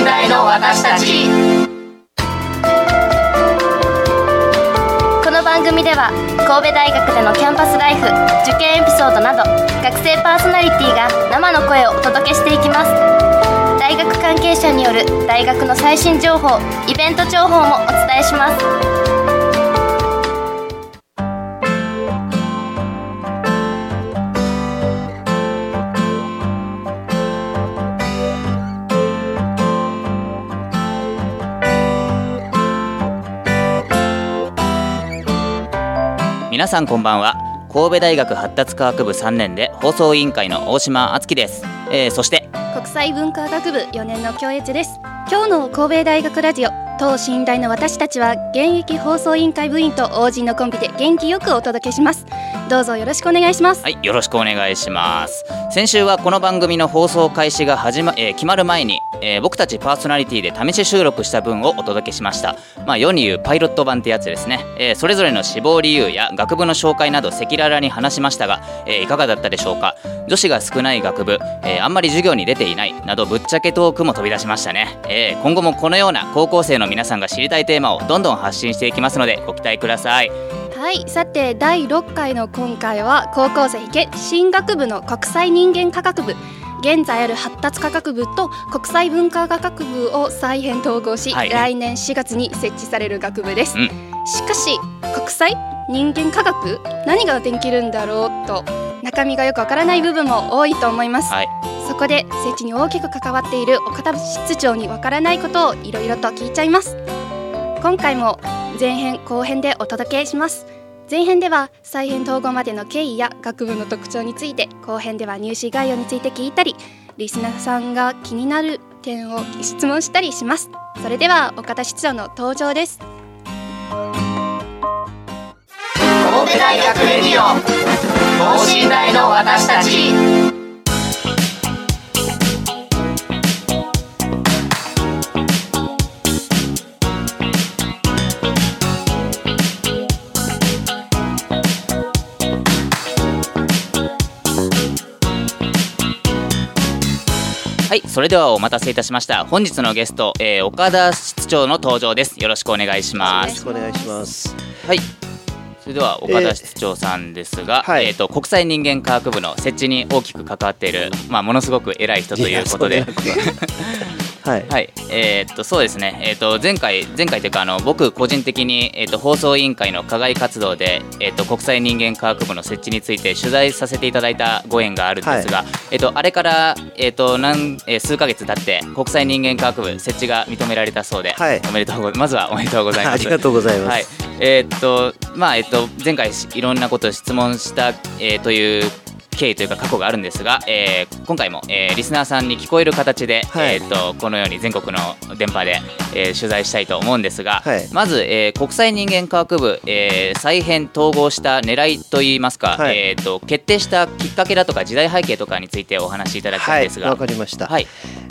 時代の私たち。この番組では神戸大学でのキャンパスライフ受験エピソードなど学生パーソナリティが生の声をお届けしていきます。大学関係者による大学の最新情報イベント情報もお伝えします。皆さんこんばんは。神戸大学発達科学部3年で放送委員会の大島敦樹です、えー、そして国際文化学部4年の教越です。今日の神戸大学ラジオ当信頼の私たちは現役放送委員会部員と OG のコンビで元気よくお届けします。どうぞよろしくお願いします。はいよろしくお願いします。先週はこの番組の放送開始が始ま、えー決まる前に、えー僕たちパーソナリティで試し収録した分をお届けしました。まあ世に言うパイロット版ってやつですね、えーそれぞれの志望理由や学部の紹介など赤裸々に話しましたが、えーいかがだったでしょうか？女子が少ない学部、えあんまり授業に出ていないなどぶっちゃけトークも飛び出しましたね、え今後もこのような高校生の皆さんが知りたいテーマをどんどん発信していきますのでご期待ください。はいさて第6回の今回は高校生系進学部の国際人間科学部。現在ある発達科学部と国際文化学部を再編統合し、はい。来年4月に設置される学部です、うん。しかし国際人間科学何ができるんだろうと中身がよくわからない部分も多いと思います、はい。そこで設置に大きく関わっている岡田室長にわからないことをいろいろと聞いちゃいます。今回も前編後編でお届けします前編では再編統合までの経緯や学部の特徴について後編では入試概要について聞いたりリスナーさんが気になる点を質問したりします。それでは岡田室長の登場です。神戸大学レディオ等身大の私たち。はい、それではお待たせいたしました。本日のゲスト、えー岡田室長の登場です。よろしくお願いします。よろしくお願いします。はい。それでは岡田室長さんですが、はいえっ、と国際人間科学部の設置に大きく関わっている、まあものすごく偉い人ということでははい。はい、えーっとそうですね、えーっと前回前回というかあの僕個人的にえーっと放送委員会の課外活動でえーっと国際人間科学部の設置について取材させていただいたご縁があるんですが、えーっとあれからえーっと何えー数ヶ月経って国際人間科学部設置が認められたそうで、はいおめでとうごまずはおめでとうございます。ありがとうございます。はい、えーっとまあえーっと前回しいろんなことを質問した、えーという経緯というか過去があるんですが、えー今回も、えーリスナーさんに聞こえる形で、はい。えーっとこのように全国の電波で、えー取材したいと思うんですが、はい。まず、えー国際人間科学部、えー再編統合した狙いといいますか、はい。えーっと決定したきっかけだとか時代背景とかについてお話しいただきたいんですが、わかりました。はい。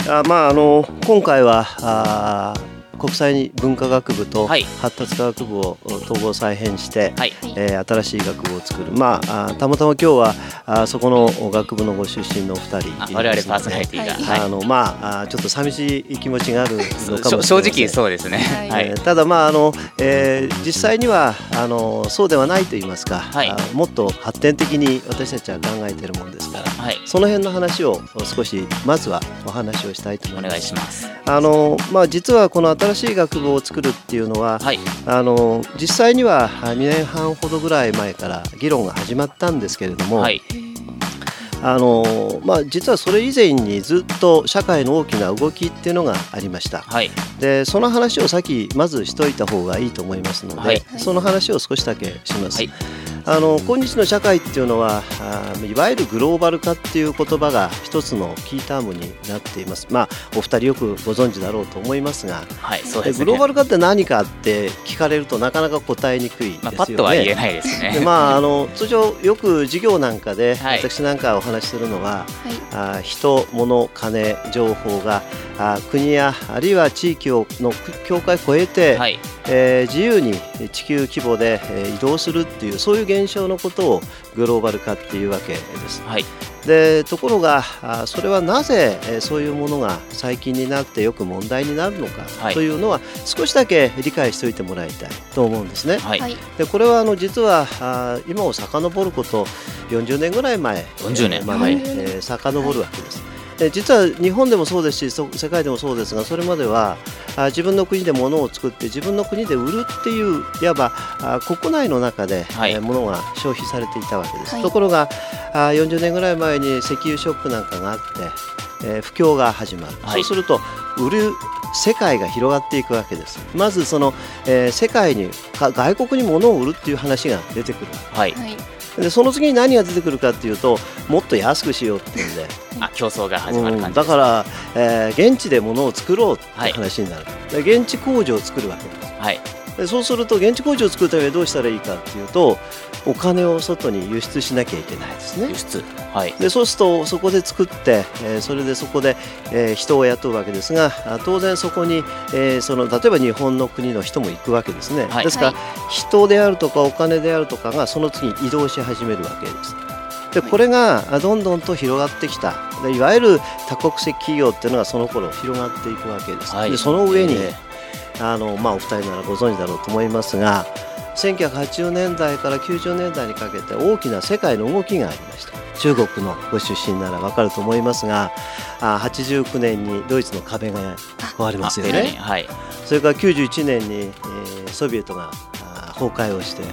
あまああの今回はあー国際文化学部とはい発達科学部を統合再編して、はいえー新しい学部を作る。まああーたまたま今日はあーそこの学部のご出身のお二人あ我々パーソナリティが、あのまあちょっと寂しい気持ちがあるのかもしれません。正直そうですね。はいはいえーただまああの、えー実際にはあのそうではないと言いますか、はいもっと発展的に私たちは考えているもんですからはい、その辺の話を少しまずはお話をしたいと思おいます。願いします。あのまあ、実はこの新しい学部を作るっていうのは、はい。あの実際には2年半ほどぐらい前から議論が始まったんですけれども、はいあのまあ、実はそれ以前にずっと社会の大きな動きっていうのがありました。はいでその話を先まずしといた方がいいと思いますので、はいその話を少しだけします。はいあの今日の社会っていうのはあいわゆるグローバル化っていう言葉が一つのキータームになっています。まあお二人よくご存知だろうと思いますが、はいそうですね。グローバル化って何かって聞かれるとなかなか答えにくいですよね。まあパッとは言えないですね。でまあ、あの通常よく授業なんかで、はい私なんかお話しするのは、はい。あ人物金情報があ国やあるいは地域をの境界を越えて、はい。えー自由に地球規模で、えー移動するっていうそういう現象のことをグローバル化っていうわけです。はいでところがあそれはなぜえーそういうものが最近になってよく問題になるのかはい。というのは少しだけ理解しておいてもらいたいと思うんですね。はい、はい。でこれはあの実は今を遡ること40年ぐらい前。40年。えーまで、はいえー遡るわけです。で実は日本でもそうですしそ世界でもそうですがそれまではあ自分の国で物を作って自分の国で売るっていういわばあ国内の中で、はい。えー物が消費されていたわけです。はい。ところがあ40年ぐらい前に石油ショックなんかがあって、えー不況が始まる、はい。そうすると売る世界が広がっていくわけです。まずその、えー世界にか外国に物を売るっていう話が出てくる。はい、はいでその次に何が出てくるかっていうともっと安くしようっていうんで、あ競争が始まるうん感じです、だから、えー現地で物を作ろうってはい。話になる、で現地工場を作るわけです。はい。でそうすると現地工場を作るためにどうしたらいいかっていうとお金を外に輸出しなきゃいけないですね。輸出。はい。でそうするとそこで作って、えーそれでそこで、えー人を雇うわけですがあ当然そこに、えーその例えば日本の国の人も行くわけですね、はい。ですから、人であるとかお金であるとかがその次に移動し始めるわけです。でこれがあどんどんと広がってきた。でいわゆる多国籍企業っていうのがその頃広がっていくわけです。はい。でその上に、えあのまあ、お二人ならご存知だろうと思いますが1980年代から90年代にかけて大きな世界の動きがありました。中国のご出身ならわかると思いますがあ89年にドイツの壁が壊れーますよね。はい。それから91年に、えーソビエトがあ崩壊をして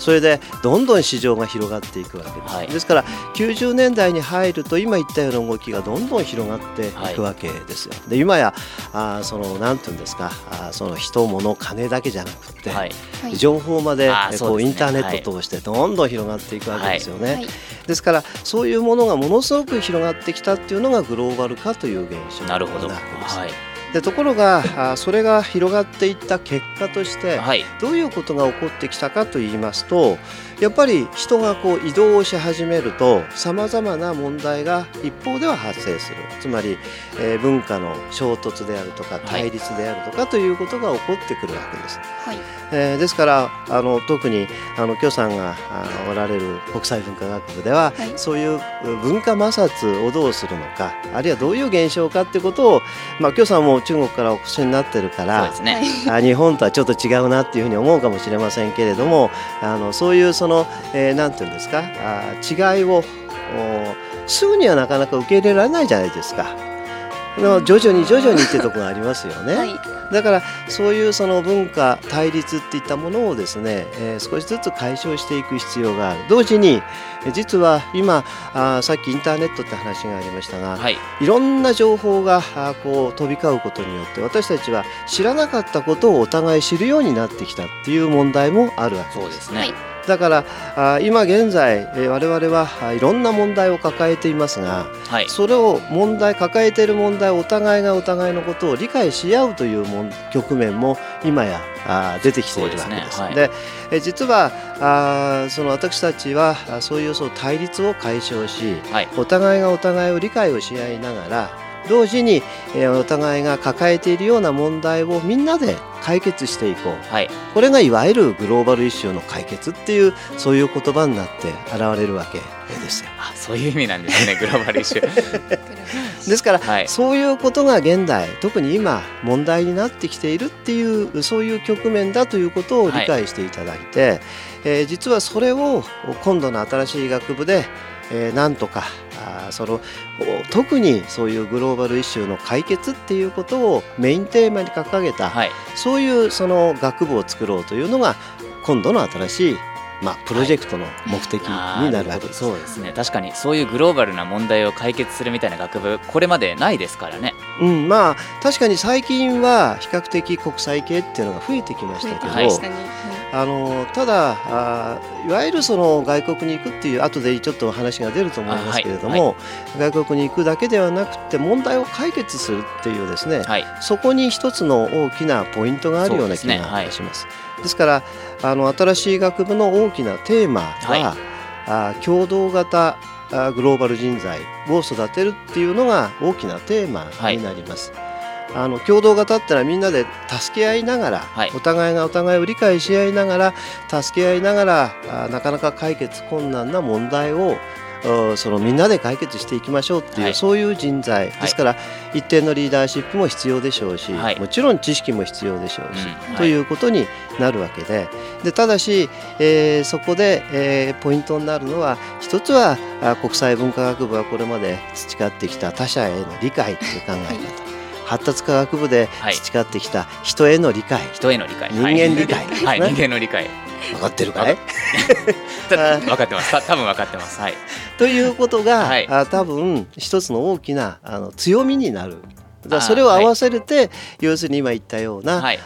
それでどんどん市場が広がっていくわけです、はい。ですから90年代に入ると今言ったような動きがどんどん広がっていはい。くわけですよ、で今やあーそのなんていうんですかあーその人物金だけじゃなくて、はい。はい。情報までこうインターネットを通してどんどん広がっていくわけですよね、はい。ですからそういうものがものすごく広がってきたっていうのがグローバル化という現象なるほどわけです、はいでところがそれが広がっていった結果として、はい。どういうことが起こってきたかと言いますとやっぱり人がこう移動をし始めるとさまざまな問題が一方では発生する。つまり、えー文化の衝突であるとか対立であるとかということが起こってくるわけです。はい。えーですからあの特にあの許さんがあおられる国際文化学部では、はい。そういう文化摩擦をどうするのかあるいはどういう現象かっていうことを、まあ、許さんも中国からお越しになってるからそうですね、あ日本とはちょっと違うなっていうふうに思うかもしれませんけれどもあのそういうその、えーなんていうんですかあ違いをおすぐにはなかなか受け入れられないじゃないですか。でも徐々に徐々にってところがありますよね。はいだからそういうその文化対立っていったものをですね、えー少しずつ解消していく必要がある同時にえー実は今あーさっきインターネットって話がありましたが、はいいろんな情報があーこう飛び交うことによって私たちは知らなかったことをお互い知るようになってきたっていう問題もあるわけです。そうですね、はいだから今現在、えー我々はいろんな問題を抱えていますがはい。それを問題抱えている問題をお互いがお互いのことを理解し合うという局面も今や出てきているわけです。ですね。はい。実はあーその私たちはあそういうその対立を解消しはい。お互いがお互いを理解をし合いながら同時に、えーお互いが抱えているような問題をみんなで解決していこう。はい。これがいわゆるグローバルイシューの解決っていうそういう言葉になって現れるわけですよ。あそういう意味なんですねグローバルイシュー。ですから、はい。そういうことが現代特に今問題になってきているっていうそういう局面だということを理解していただいて、えー実はそれを今度の新しい学部で、えーなんとかそのお特にそういうグローバルイシューの解決っていうことをメインテーマに掲げた、はい。そういうその学部を作ろうというのが今度の新しい、まあ、プロジェクトの目的になるわけです。そうですね。確かにそういうグローバルな問題を解決するみたいな学部これまでないですからね。うん、まあ確かに最近は比較的国際系っていうのが増えてきましたけど、はいあのただあいわゆるその外国に行くっていう後でちょっと話が出ると思いますけれども、あは外国に行くだけではなくて問題を解決するっていうですね、はい。そこに一つの大きなポイントがあるような気がします。ですからあの新しい学部の大きなテーマは、はい。あ共同型あグローバル人材を育てるっていうのが大きなテーマになります。あの共同型ってのはみんなで助け合いながら、はい。お互いがお互いを理解し合いながら助け合いながらあなかなか解決困難な問題をおそのみんなで解決していきましょうっていう、はい。そういう人材。ですから、一定のリーダーシップも必要でしょうし、はい。もちろん知識も必要でしょうし、うん。ということになるわけで。でただし、えーそこで、えーポイントになるのは一つはあ国際文化学部はこれまで培ってきた他者への理解という考え方、発達科学部ではい。培ってきた人への理解、人への理解。人間理解。はい、ね。人間の理解。分かってるかい？た 分かってます。た多分分かってます。はい。ということが、はい。あ多分一つの大きなあの強みになる。だそれを合わせるて、要するに今言ったような、はい。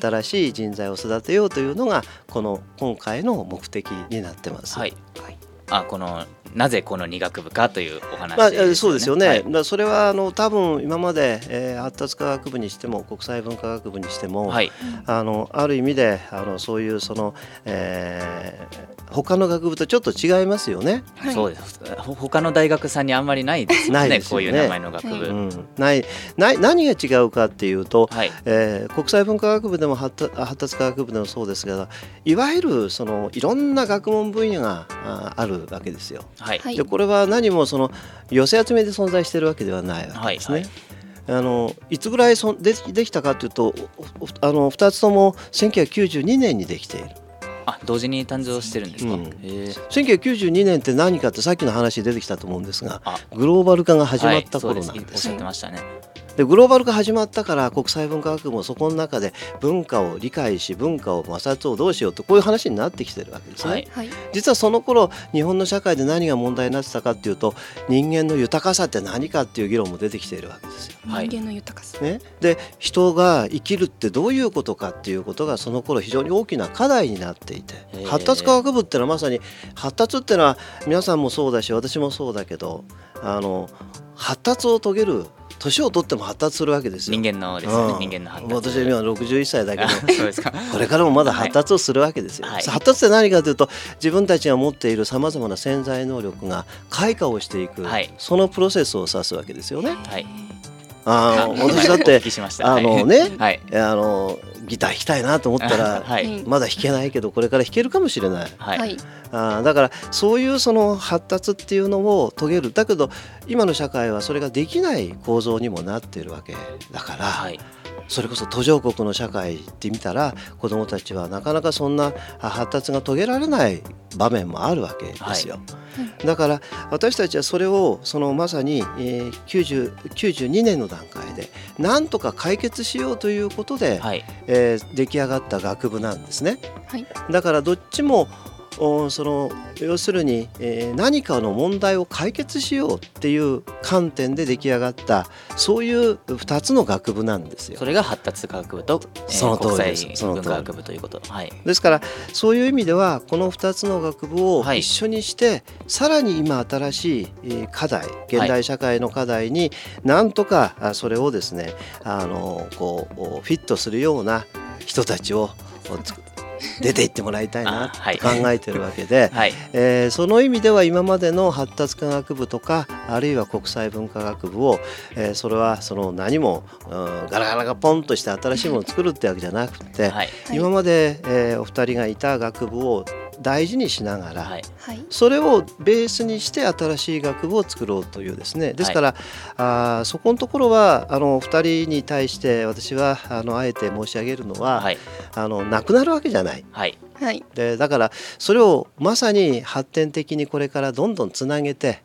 新しい人材を育てようというのがこの今回の目的になってます。はいあこのなぜこの二学部かというお話まあ、そうですよね、はい。それはあの多分今まで、えー発達科学部にしても国際文化学部にしても、はい。あのある意味であのそういうその、えー他の学部とちょっと違いますよね。はい。そうです。ほ他の大学さんにあんまりないですよねないですよね。こういう名前の学部、はいうん、ないない何が違うかっていうと、はい。えー国際文化学部でも発達発達科学部でもそうですがいわゆるそのいろんな学問分野がああるわけですよ。はいはいでこれは何もその寄せ集めで存在しているわけではないわけですね。はいあのいつぐらいそんでできたかというとあの2つとも1992年にできている。あ同時に誕生してるんですか、うん。へえ。1992年って何かってさっきの話に出てきたと思うんですがあ。グローバル化が始まった頃はいなんです。そうおっしゃってましたね。でグローバル化始まったから国際文化学部もそこの中で文化を理解し文化を摩擦をどうしようとこういう話になってきてるわけですね。はい。はい。実はその頃日本の社会で何が問題になってたかっていうと人間の豊かさって何かっていう議論も出てきているわけですよ。はい。人間の豊かさ。ね、で人が生きるってどういうことかっていうことがその頃非常に大きな課題になっていて。へー。発達科学部ってのはまさに発達ってのは皆さんもそうだし私もそうだけどあの発達を遂げる年を取っても発達するわけですよ。人間のですよね、うん。人間の発達。私は今61歳だけどこれからもまだ発達をするわけですよ。はい。発達って何かというと自分たちが持っているさまざまな潜在能力が開花をしていく、はい。そのプロセスを指すわけですよね。はいあの私だっおてあのね、はい。あのギター弾きたいなと思ったら、はい。うんまだ弾けないけどこれから弾けるかもしれない。はい、はい。あーだからそういうその発達っていうのを遂げる。だけど今の社会はそれができない構造にもなっているわけだから、はいそれこそ途上国の社会って見たら子どもたちはなかなかそんなあ発達が遂げられない場面もあるわけですよ。だから私たちはそれをそのまさに、えー、90 92年の段階でなんとか解決しようということで、はいえー出来上がった学部なんですね。はいだからどっちもおその要するに、えー何かの問題を解決しようっていう観点で出来上がったそういう2つの学部なんですよ。そ。れが発達科学部と、えーその通り国です。際文化学部ということ。はい。ですからそういう意味ではこの2つの学部をはい。一緒にして、さらに今新しいえー課題現代社会の課題になんとかあそれをですねあのこうフィットするような人たちをおつ出ていってもらいたいなあはい。と考えてるわけで、はい。えーその意味では今までの発達科学部とかあるいは国際文化学部を、えーそれはその何も、うんガラガラがポンとして新しいものを作るってわけじゃなくて、はい。今まで、えーお二人がいた学部を大事にしながら、はい。はい。それをベースにして新しい学部を作ろうというですね。ですから、あーそこのところはあの二人に対して私はあのあえて申し上げるのは、はい。あのなくなるわけじゃない。はい。はい。でだからそれをまさに発展的にこれからどんどんつなげて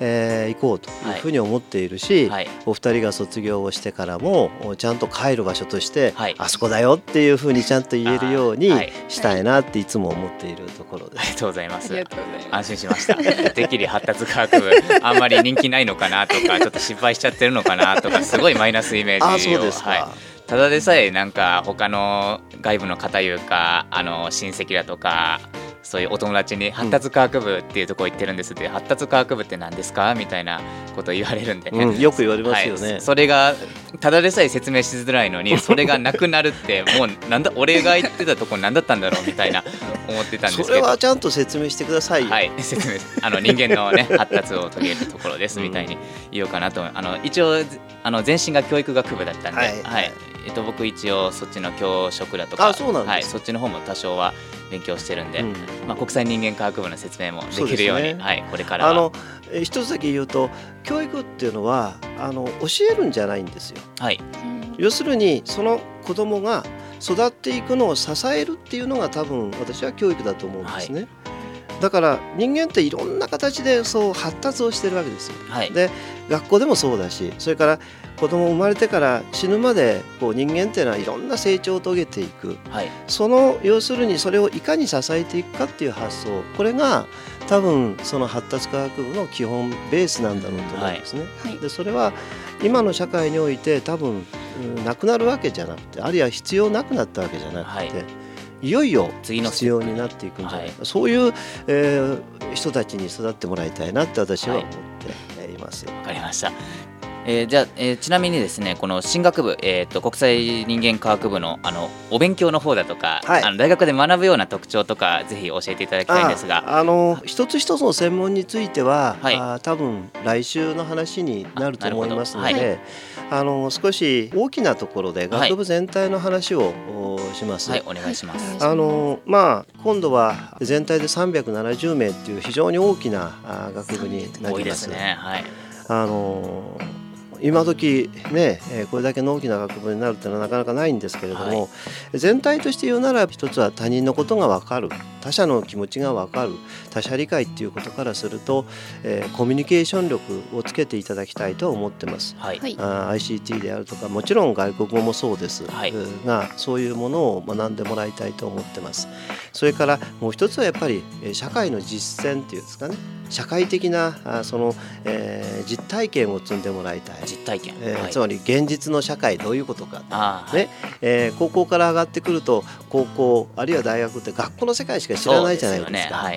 えー行こうというふうに思っているし、はい。お二人が卒業をしてからもおちゃんと帰る場所として、はい。あそこだよっていうふうにちゃんと言えるようにしたいなっていつも思っているところです。ありがとうございます。ありがとうございます。安心しました。てっきり発達科学部あんまり人気ないのかなとかちょっと失敗しちゃってるのかなとかすごいマイナスイメージを。あそうですか、はい。ただでさえなんか他の外部の方いうかあの親戚だとかそういうお友達に発達科学部っていうところ行ってるんですって、発達科学部って何ですか？みたいなこと言われるんでね、うんよく言われますよね。はい。それがただでさえ説明しづらいのに それがなくなるってもうなんだ俺が言ってたとこ何だったんだろうみたいな思ってたんですけど。それはちゃんと説明してくださいよ。はい、説明あの人間の、ね、発達を遂げるところですみたいに言おうかなとあの一応あの前身が教育学部だったんで、ははいいえっと僕一応そっちの教職だとかあそはい、そっちの方も多少は勉強してるんで、うんまあ国際人間科学部の説明もできるようにはいこれからはあのえー一つだけ言うと教育っていうのはあの教えるんじゃないんですよ。はい要するにその子供が育っていくのを支えるっていうのが多分私は教育だと思うんですね。だから人間っていろんな形でそう発達をしてるわけですよ。はい。で学校でもそうだしそれから子供生まれてから死ぬまでこう人間っていうのはいろんな成長を遂げていく。はい。その要するにそれをいかに支えていくかっていう発想。これが多分その発達科学部の基本ベースなんだろうと思うんですね。はい。でそれは今の社会において多分、うんなくなるわけじゃなくてあるいは必要なくなったわけじゃなくて、はいい、よいよ次の必要になっていくんじゃないか、はそういう、えー人たちに育ってもらいたいなって私は思ってえーいます。わかりました。えーじゃあ、えーちなみにですねこの進学部、えー、と国際人間科学部のあのお勉強の方だとか、はいあの大学で学ぶような特徴とかぜひ教えていただきたいんですがああの一つ一つの専門については、はいあ多分来週の話になると思いますのあなるであ、の少し大きなところではい学部全体の話を、おします。はいお願いします。あのまあ今度は全体で370名っていう非常に大きなあ学部にな多いでりますす。ね。はい。あの今時ね、えーこれだけの大きな学部になるっていうのはなかなかないんですけれども、全体として言うなら一つは他人のことが分かる。他者の気持ちが分かる。他者理解っていうことからすると、えーコミュニケーション力をつけていただきたいと思ってます。はい。はい。あー ICT であるとかもちろん外国語もそうです、はい。うん。がそういうものを学んでもらいたいと思ってます。それからもう一つはやっぱりえー社会の実践っていうんですかね。社会的なその、えー実体験を積んでもらいたい、実体験。えーはいつまり現実の社会どういうことかあーねえー高校から上がってくると高校あるいは大学って学校の世界しか知らないじゃないですか。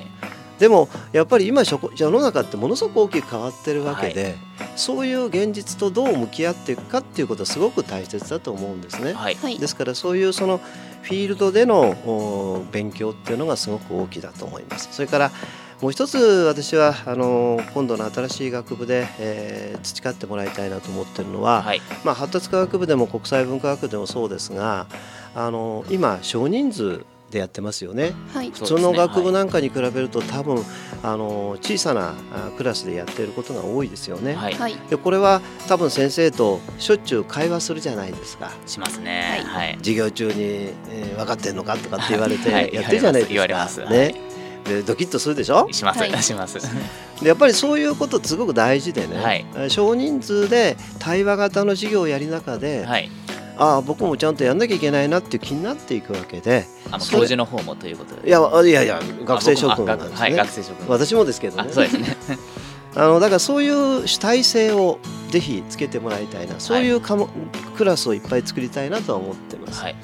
でもやっぱり今世世の中ってものすごく大きく変わってるわけで、そういう現実とどう向き合っていくかっていうことはすごく大切だと思うんですね。はい。はいですからそういうそのフィールドでのお勉強っていうのがすごく大きいだと思います。それからもう一つ私はあの今度の新しい学部で、えー培ってもらいたいなと思ってるのは、はい。まあ、発達科学部でも国際文化学部でもそうですがあの今少人数でやってますよね。はい普通の学部なんかに比べると、多分あの小さなあクラスでやっていることが多いですよね。はい。はいでこれは多分先生としょっちゅう会話するじゃないですか。しますね。はい。授業中に、えー分かってんのかとかって言われてはいやってるじゃないですか。言われます言わね。でドキッとするでしょ？します。はいします。でやっぱりそういうことすごく大事でね、はいえー少人数で対話型の授業をやり中で、はい。ああ僕もちゃんとやんなきゃいけないなっていう気になっていくわけであの教授の方もということで。いやあいやいや学生諸君なんですね、はい。学生諸君。私もですけどあねそうですね。あのだからそういう主体性をぜひつけてもらいたいなそういうかも、クラスをいっぱい作りたいなとは思ってます、はい。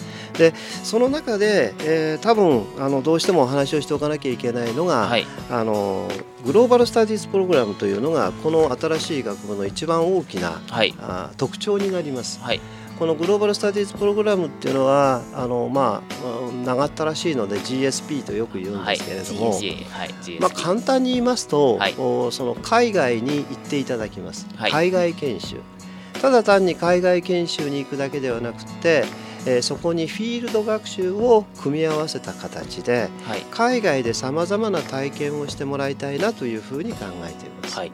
その中で、えー多分あのどうしてもお話をしておかなきゃいけないのが、はい。あのグローバル・スタディーズ・プログラムというのがこの新しい学部の一番大きなはい。あ特徴になりますはい。このグローバル・スタディーズ・プログラムっていうのはあの、まあ、うん長ったらしいので GSP とよく言うんですけれども、はい。GSP まあ、簡単に言いますと、はいおその海外に行っていただきます、はい海外研修ただ単に海外研修に行くだけではなくて、えーそこにフィールド学習を組み合わせた形ではい。海外でさまざまな体験をしてもらいたいなというふうに考えています、はい。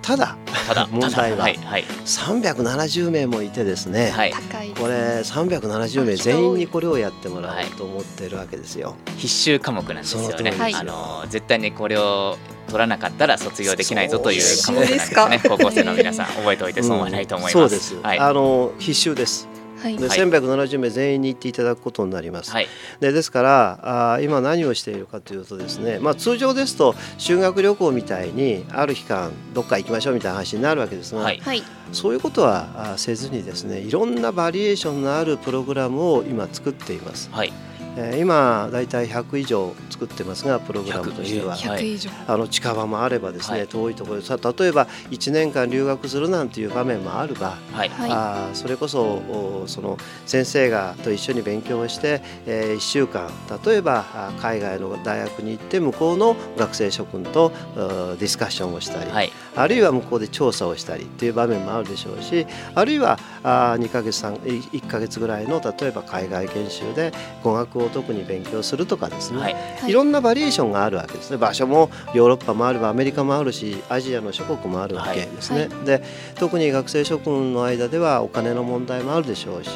ただただ、問題ははい。はい。370名もいてですね、はい。これ370名全員にこれをやってもらおうと思っているわけですよ。必修科目なんですよね。あの絶対にこれを取らなかったら卒業できないぞという科そう目なんですね。高校生の皆さん覚えておいて損はないと思います。そうです、はい。あの必修ですはいで、はい1170名全員に行っていただくことになります、はい。でですからあー今何をしているかというとですね、まあ、通常ですと修学旅行みたいにある期間どっか行きましょうみたいな話になるわけですが、はい。はいそういうことはせずにですねいろんなバリエーションのあるプログラムを今作っています、はい。えー今だいたい100以上作作ってますがプログラムとしては。100以上、あの近場もあればですね、はい。遠いところで。さ例えば1年間留学するなんていう場面もあれば、はい。はい。あーそれこそおその先生がと一緒に勉強をして、え1週間例えばあ海外の大学に行って向こうの学生諸君とうディスカッションをしたり、はい。あるいは向こうで調査をしたりっていう場面もあるでしょうしあるいはあ2ヶ月3 1ヶ月ぐらいの例えば海外研修で語学を特に勉強するとかですね、はい。はい。いろんなバリエーションがあるわけですね。場所もヨーロッパもあればアメリカもあるしアジアの諸国もあるわけですね、はで特に学生諸君の間ではお金の問題もあるでしょうし、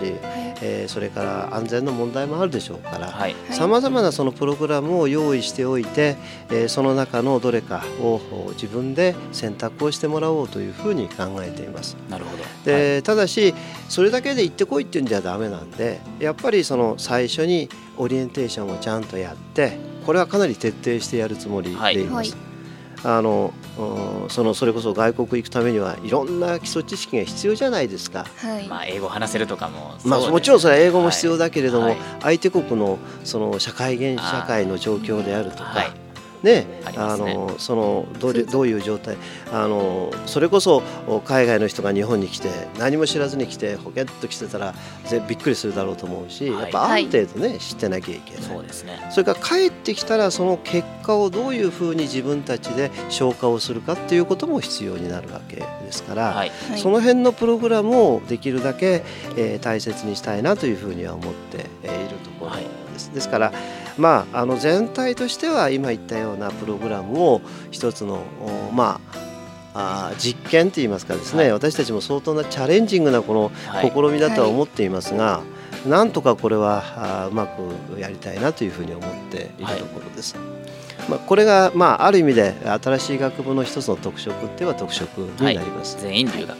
えーそれから安全の問題もあるでしょうからはい。さまざまなそのプログラムを用意しておいて、えーその中のどれかを自分で選択をしてもらおうというふうに考えています。なるほど。でただしそれだけで行ってこいっていうんじゃダメなんでやっぱりその最初にオリエンテーションをちゃんとやってこれはかなり徹底してやるつもりでいます。はい。あのうんそのそれこそ外国行くためにはいろんな基礎知識が必要じゃないですか。はい、まあ英語話せるとかもまあ、もちろんそれは英語も必要だけれども、はい。相手国のその社会現社会の状況であるとか、はいね。あのそのどれどういう状態。あのそれこそお海外の人が日本に来て何も知らずに来てほけっと来てたらぜびっくりするだろうと思うし、はい。やっぱある程度ね、知ってなきゃいけない。そうですね。それから帰ってきたらその結果をどういうふうに自分たちで消化をするかっていうことも必要になるわけですから、その辺のプログラムをできるだけ、えー大切にしたいなというふうには思ってえーいるところです。ですから、まあ、あの全体としては今言ったようなプログラムを一つの、おまあ、あー実験といいますかですね、はい私たちも相当なチャレンジングなこのはい試みだとは思っていますが、なんとかこれはあーうまくやりたいなというふうに思っているところです。まあ、これが、まあ、ある意味で新しい学部の一つの特色っては特色になります。全員留学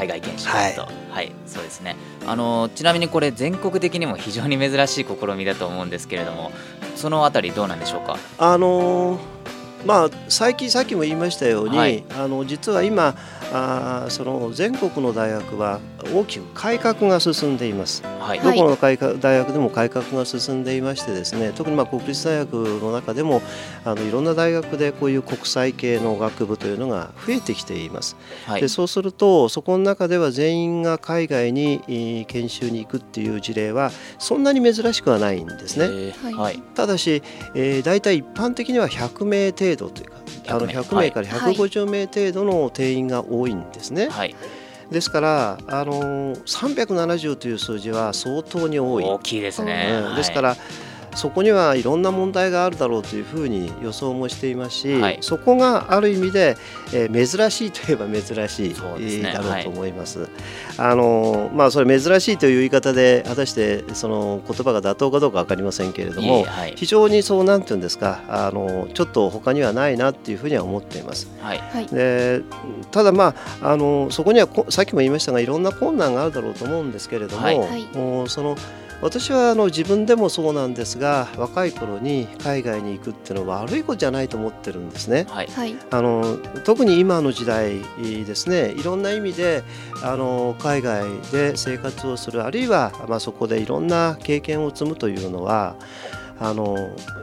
海外研修とはい。はい、そうですね。あのちなみにこれ全国的にも非常に珍しい試みだと思うんですけれどもそのあたりどうなんでしょうか？あのーまあ、最近さっきも言いましたように、はいあの実は今あーその全国の大学は大きく改革が進んでいます。はいはいどこの改革大学でも改革が進んでいましてですね特にまあ国立大学の中でもあのいろんな大学でこういう国際系の学部というのが増えてきています。はいでそうするとそこの中では全員が海外にえー研修に行くっていう事例はそんなに珍しくはないんですね。はいただし、えー、大体一般的には100名程度というかあの100名100名から150名程度の定員が多いんですね。はい。ですから、あのー370という数字は相当に多い。大きいですね、うん。ですから、そこにはいろんな問題があるだろうというふうに予想もしていますし、はい。そこがある意味で、えー珍しいといえば珍しい、ね。だろうと思います。あのまあそれ珍しいという言い方で果たしてその言葉が妥当かどうか分かりませんけれどもはい。非常にそうなんていうんですか？あのちょっと他にはないなっていうふうには思っています。はい。はい。でただまああのそこにはこさっきも言いましたがいろんな困難があるだろうと思うんですけれども、はい。はい。もうその私はあの自分でもそうなんですが若い頃に海外に行くっていうのは悪いことじゃないと思ってるんですね。はい。はい。あの特に今の時代ですねいろんな意味であの海外で生活をするあるいは、まあ、そこでいろんな経験を積むというのはあの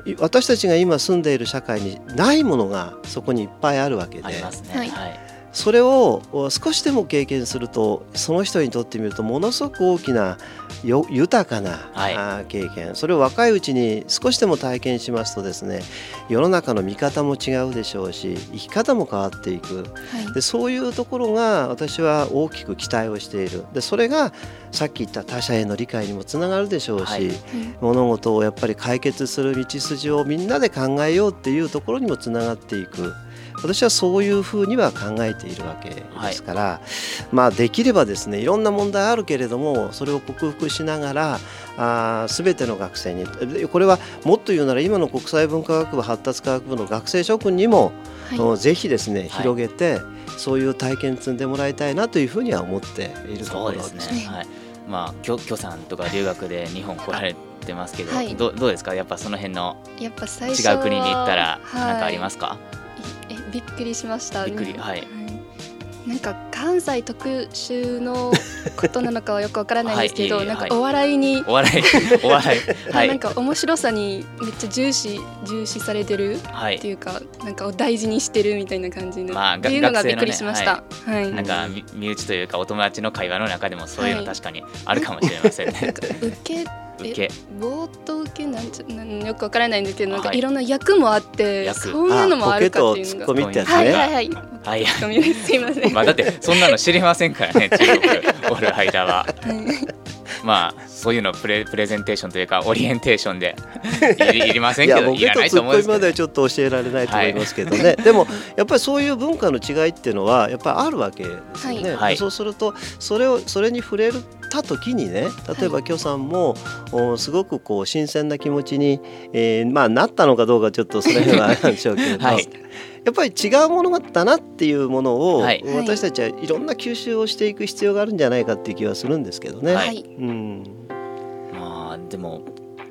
い私たちが今住んでいる社会にないものがそこにいっぱいあるわけで。ありますね。はい。はいそれをお少しでも経験するとその人にとってみるとものすごく大きなよ豊かな、経験。それを若いうちに少しでも体験しますとですね世の中の見方も違うでしょうし生き方も変わっていく。はい。でそういうところが私は大きく期待をしている。でそれがさっき言った他者への理解にもつながるでしょうし、はい。物事をやっぱり解決する道筋をみんなで考えようっていうところにもつながっていく私はそういうふうには考えているわけですから、まあできればですねいろんな問題あるけれどもそれを克服しながらあー全ての学生にでこれはもっと言うなら今の国際文化学部発達科学部の学生諸君にも、はい。ぜひですねはい。広げて、そういう体験積んでもらいたいなというふうには思っているところですす。ね。はい。まあきょきょさんとか留学で日本来られてますけど、はい。どどうですか？やっぱその辺のやっぱ最初違う国に行ったらはい何かありますか、えびっくりしました。びっくりはい。なんか関西特集のことなのかはよくわからないんですけど、はいなんかお笑いに、お笑いお笑い はない。んか面白さにめっちゃ重視重視されてるはい。っていうか、なんかを大事にしてるみたいな感じで、まあっていうのがびっくりしました。はい。なんかみ身内というかお友達の会話の中でもそういうのはい。確かにあるかもしれませんね。なんか受け受け。冒頭受けなんちゃなんよくわからないんですけどなんかはい。いろんな役もあって、役。そういうのもあるかっていうのが。ボケとツッコミってやつね。はいはいはい。はい。ツッコミです。すいません、まあだってそんなの知りませんからね 中国おる間は。まあそういうのプレプレゼンテーションというかオリエンテーションでいりいりませんいやボケけどいらとツッコミないと思うんですけどまではちょっと教えられないと思いますけど。ね、でもやっぱりそういう文化の違いっていうのはやっぱりあるわけですよね、はい。そうするとそれをそれに触れた時にね例えば許さんも、おすごくこう新鮮な気持ちに、えーまあ、なったのかどうかちょっとその辺はあれなんでしょうけれども、はい。やっぱり違うものだなっていうものを、はい。私たちはいろんな吸収をしていく必要があるんじゃないかっていう気はするんですけどね。はい。はいうん。まあでも、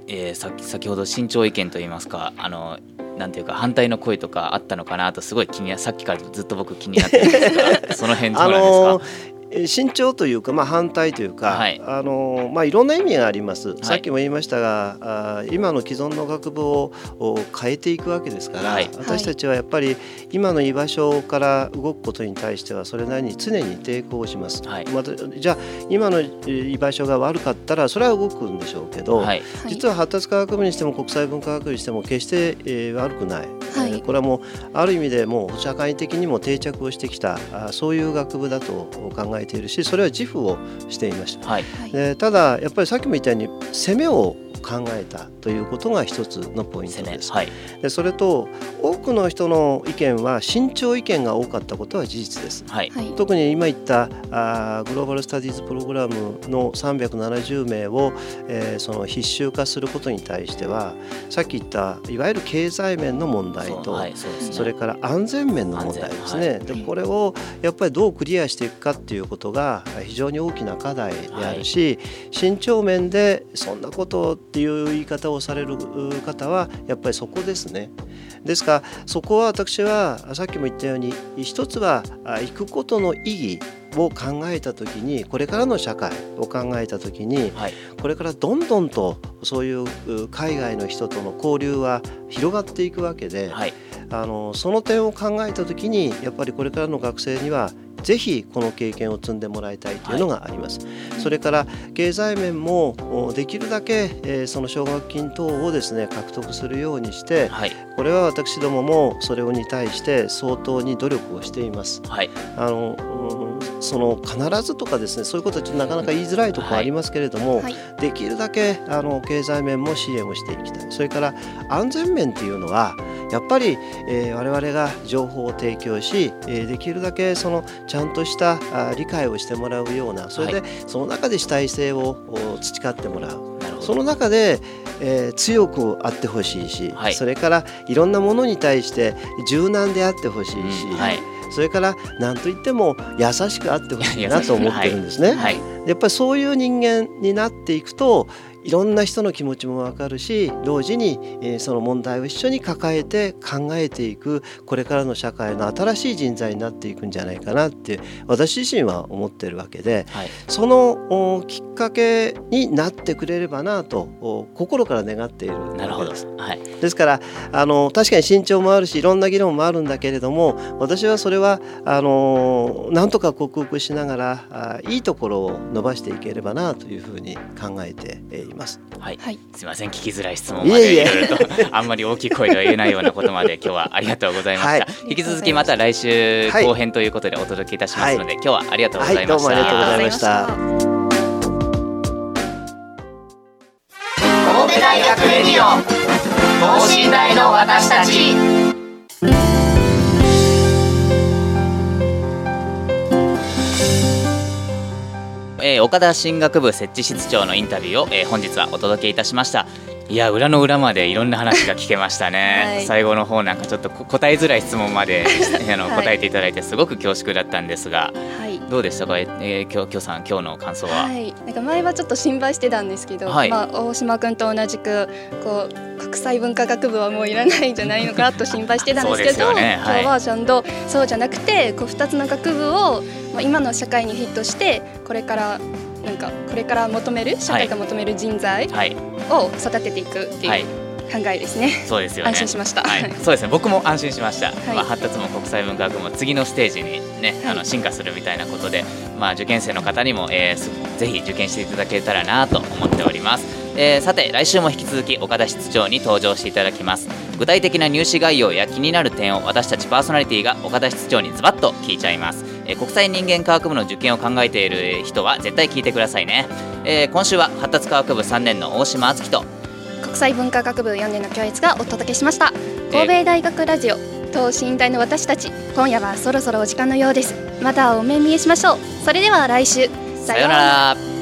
えー、さ先ほど慎重意見といいますかあのなんていうか反対の声とかあったのかなとすごい気になさっきからずっと僕気になってるんですが その辺どうあなんですか、のーえ慎重というか、まあ、反対というか、はい。あのーまあ、いろんな意味があります、さっきも言いましたがあー今の既存の学部をお変えていくわけですから、はい。私たちはやっぱり今の居場所から動くことに対してはそれなりに常に抵抗します、はい。またじゃあ今のえー居場所が悪かったらそれは動くんでしょうけど、はい。はい。実は発達科学部にしても国際文化学部にしても決して、えー悪くない、はい。えーこれはもうある意味でもう社会的にも定着をしてきたあそういう学部だと考えているしそれは自負をしていました。はいでただやっぱりさっきも言ったように攻めを考えたということが一つのポイントです。はい。でそれと多くの人の意見は慎重意見が多かったことは事実です。はい。はい。特に今言ったあーグローバル・スタディーズ・プログラムの370名を、えーその必修化することに対してはさっき言ったいわゆる経済面の問題と、はいね。それから安全面の問題ですね、安でこれをやっぱりどうクリアしていくかっていうことが非常に大きな課題であるし、慎重面でそんなことっていう言い方をされる方はやっぱりそこですね。ですからそこは私はさっきも言ったように一つはあ行くことの意義を考えた時にこれからの社会を考えた時にはいこれからどんどんとそういうう海外の人との交流は広がっていくわけで、はいあのその点を考えた時にやっぱりこれからの学生にはぜひこの経験を積んでもらいたいというのがあります。それから経済面もおできるだけ、えーその奨学金等をですね獲得するようにしてはい。これは私どももそれに対して相当に努力をしています。はい。あのうんその必ずとかですねそういうことはちょっとなかなか言いづらいところはありますけれども、はい。できるだけあの経済面も支援をしていきたい。それから安全面っていうのはやっぱり、えー我々が情報を提供し、えーできるだけそのちゃんとしたあ理解をしてもらうようなそれで、はその中で主体性をお培ってもらう。その中で、えー強くあってほしいし、はい。それからいろんなものに対して柔軟であってほしいし、うんはい。それから何といっても優しくあってほしいなと思ってるんですね。はい。やっぱりそういう人間になっていくといろんな人の気持ちもわかるし同時に、えーその問題を一緒に抱えて考えていくこれからの社会の新しい人材になっていくんじゃないかなって私自身は思ってるわけではい。そのおきっかけになってくれればなとお心から願っているなるほど。です。はい。ですからあの確かに慎重もあるしいろんな議論もあるんだけれども私はそれはあのなんとか克服しながらあいいところを伸ばしていければなというふうに考えてえーいます。はい。はい。すみません。聞きづらい質問までいろいろと あんまり大きい声では言えないようなことまで今日はありがとうございました、はい。引き続きまた来週はい。後編ということでお届けいたしますので、今日はありがとうございました、はいどうもありがとうございました。神戸大学レディオ等身大の私たちえー岡田進学部設置室長のインタビューを、えー本日はお届けいたしました。いや裏の裏までいろんな話が聞けましたね、はい。最後の方なんかちょっとこ答えづらい質問まであの、はい。答えていただいてすごく恐縮だったんですがはいどうでした？か、えー、きょきょさん今日の感想は、はい、なんか前はちょっと心配してたんですけど、はい。まあ大島君と同じくこう国際文化学部はもういらないんじゃないのかと心配してたんですけど、よね。はい。今日はちゃんとそうじゃなくてこう二つの学部をまあ今の社会にフィットしてこれからなんかこれから求める社会が求める人材はい。を育てていくってはい。いう考えですね。そうですよね。安心しました。はい、そうですね。僕も安心しました、い。まあ、発達も国際文化学も次のステージにね、はい。あの進化するみたいなことで、まあ、受験生の方にも、えーすぜひ受験していただけたらなと思っております、えーさて来週も引き続き岡田室長に登場していただきます。具体的な入試概要や気になる点を私たちパーソナリティが岡田室長にズバッと聞いちゃいます、えー国際人間科学部の受験を考えている人は絶対聞いてくださいね、えー今週は発達科学部3年の大島敦樹と国際文化学部4年の教室がお届けしました。神戸大学ラジオ等身大の私たち今夜はそろそろお時間のようです。またお目見えしましょう。それでは来週。さようなら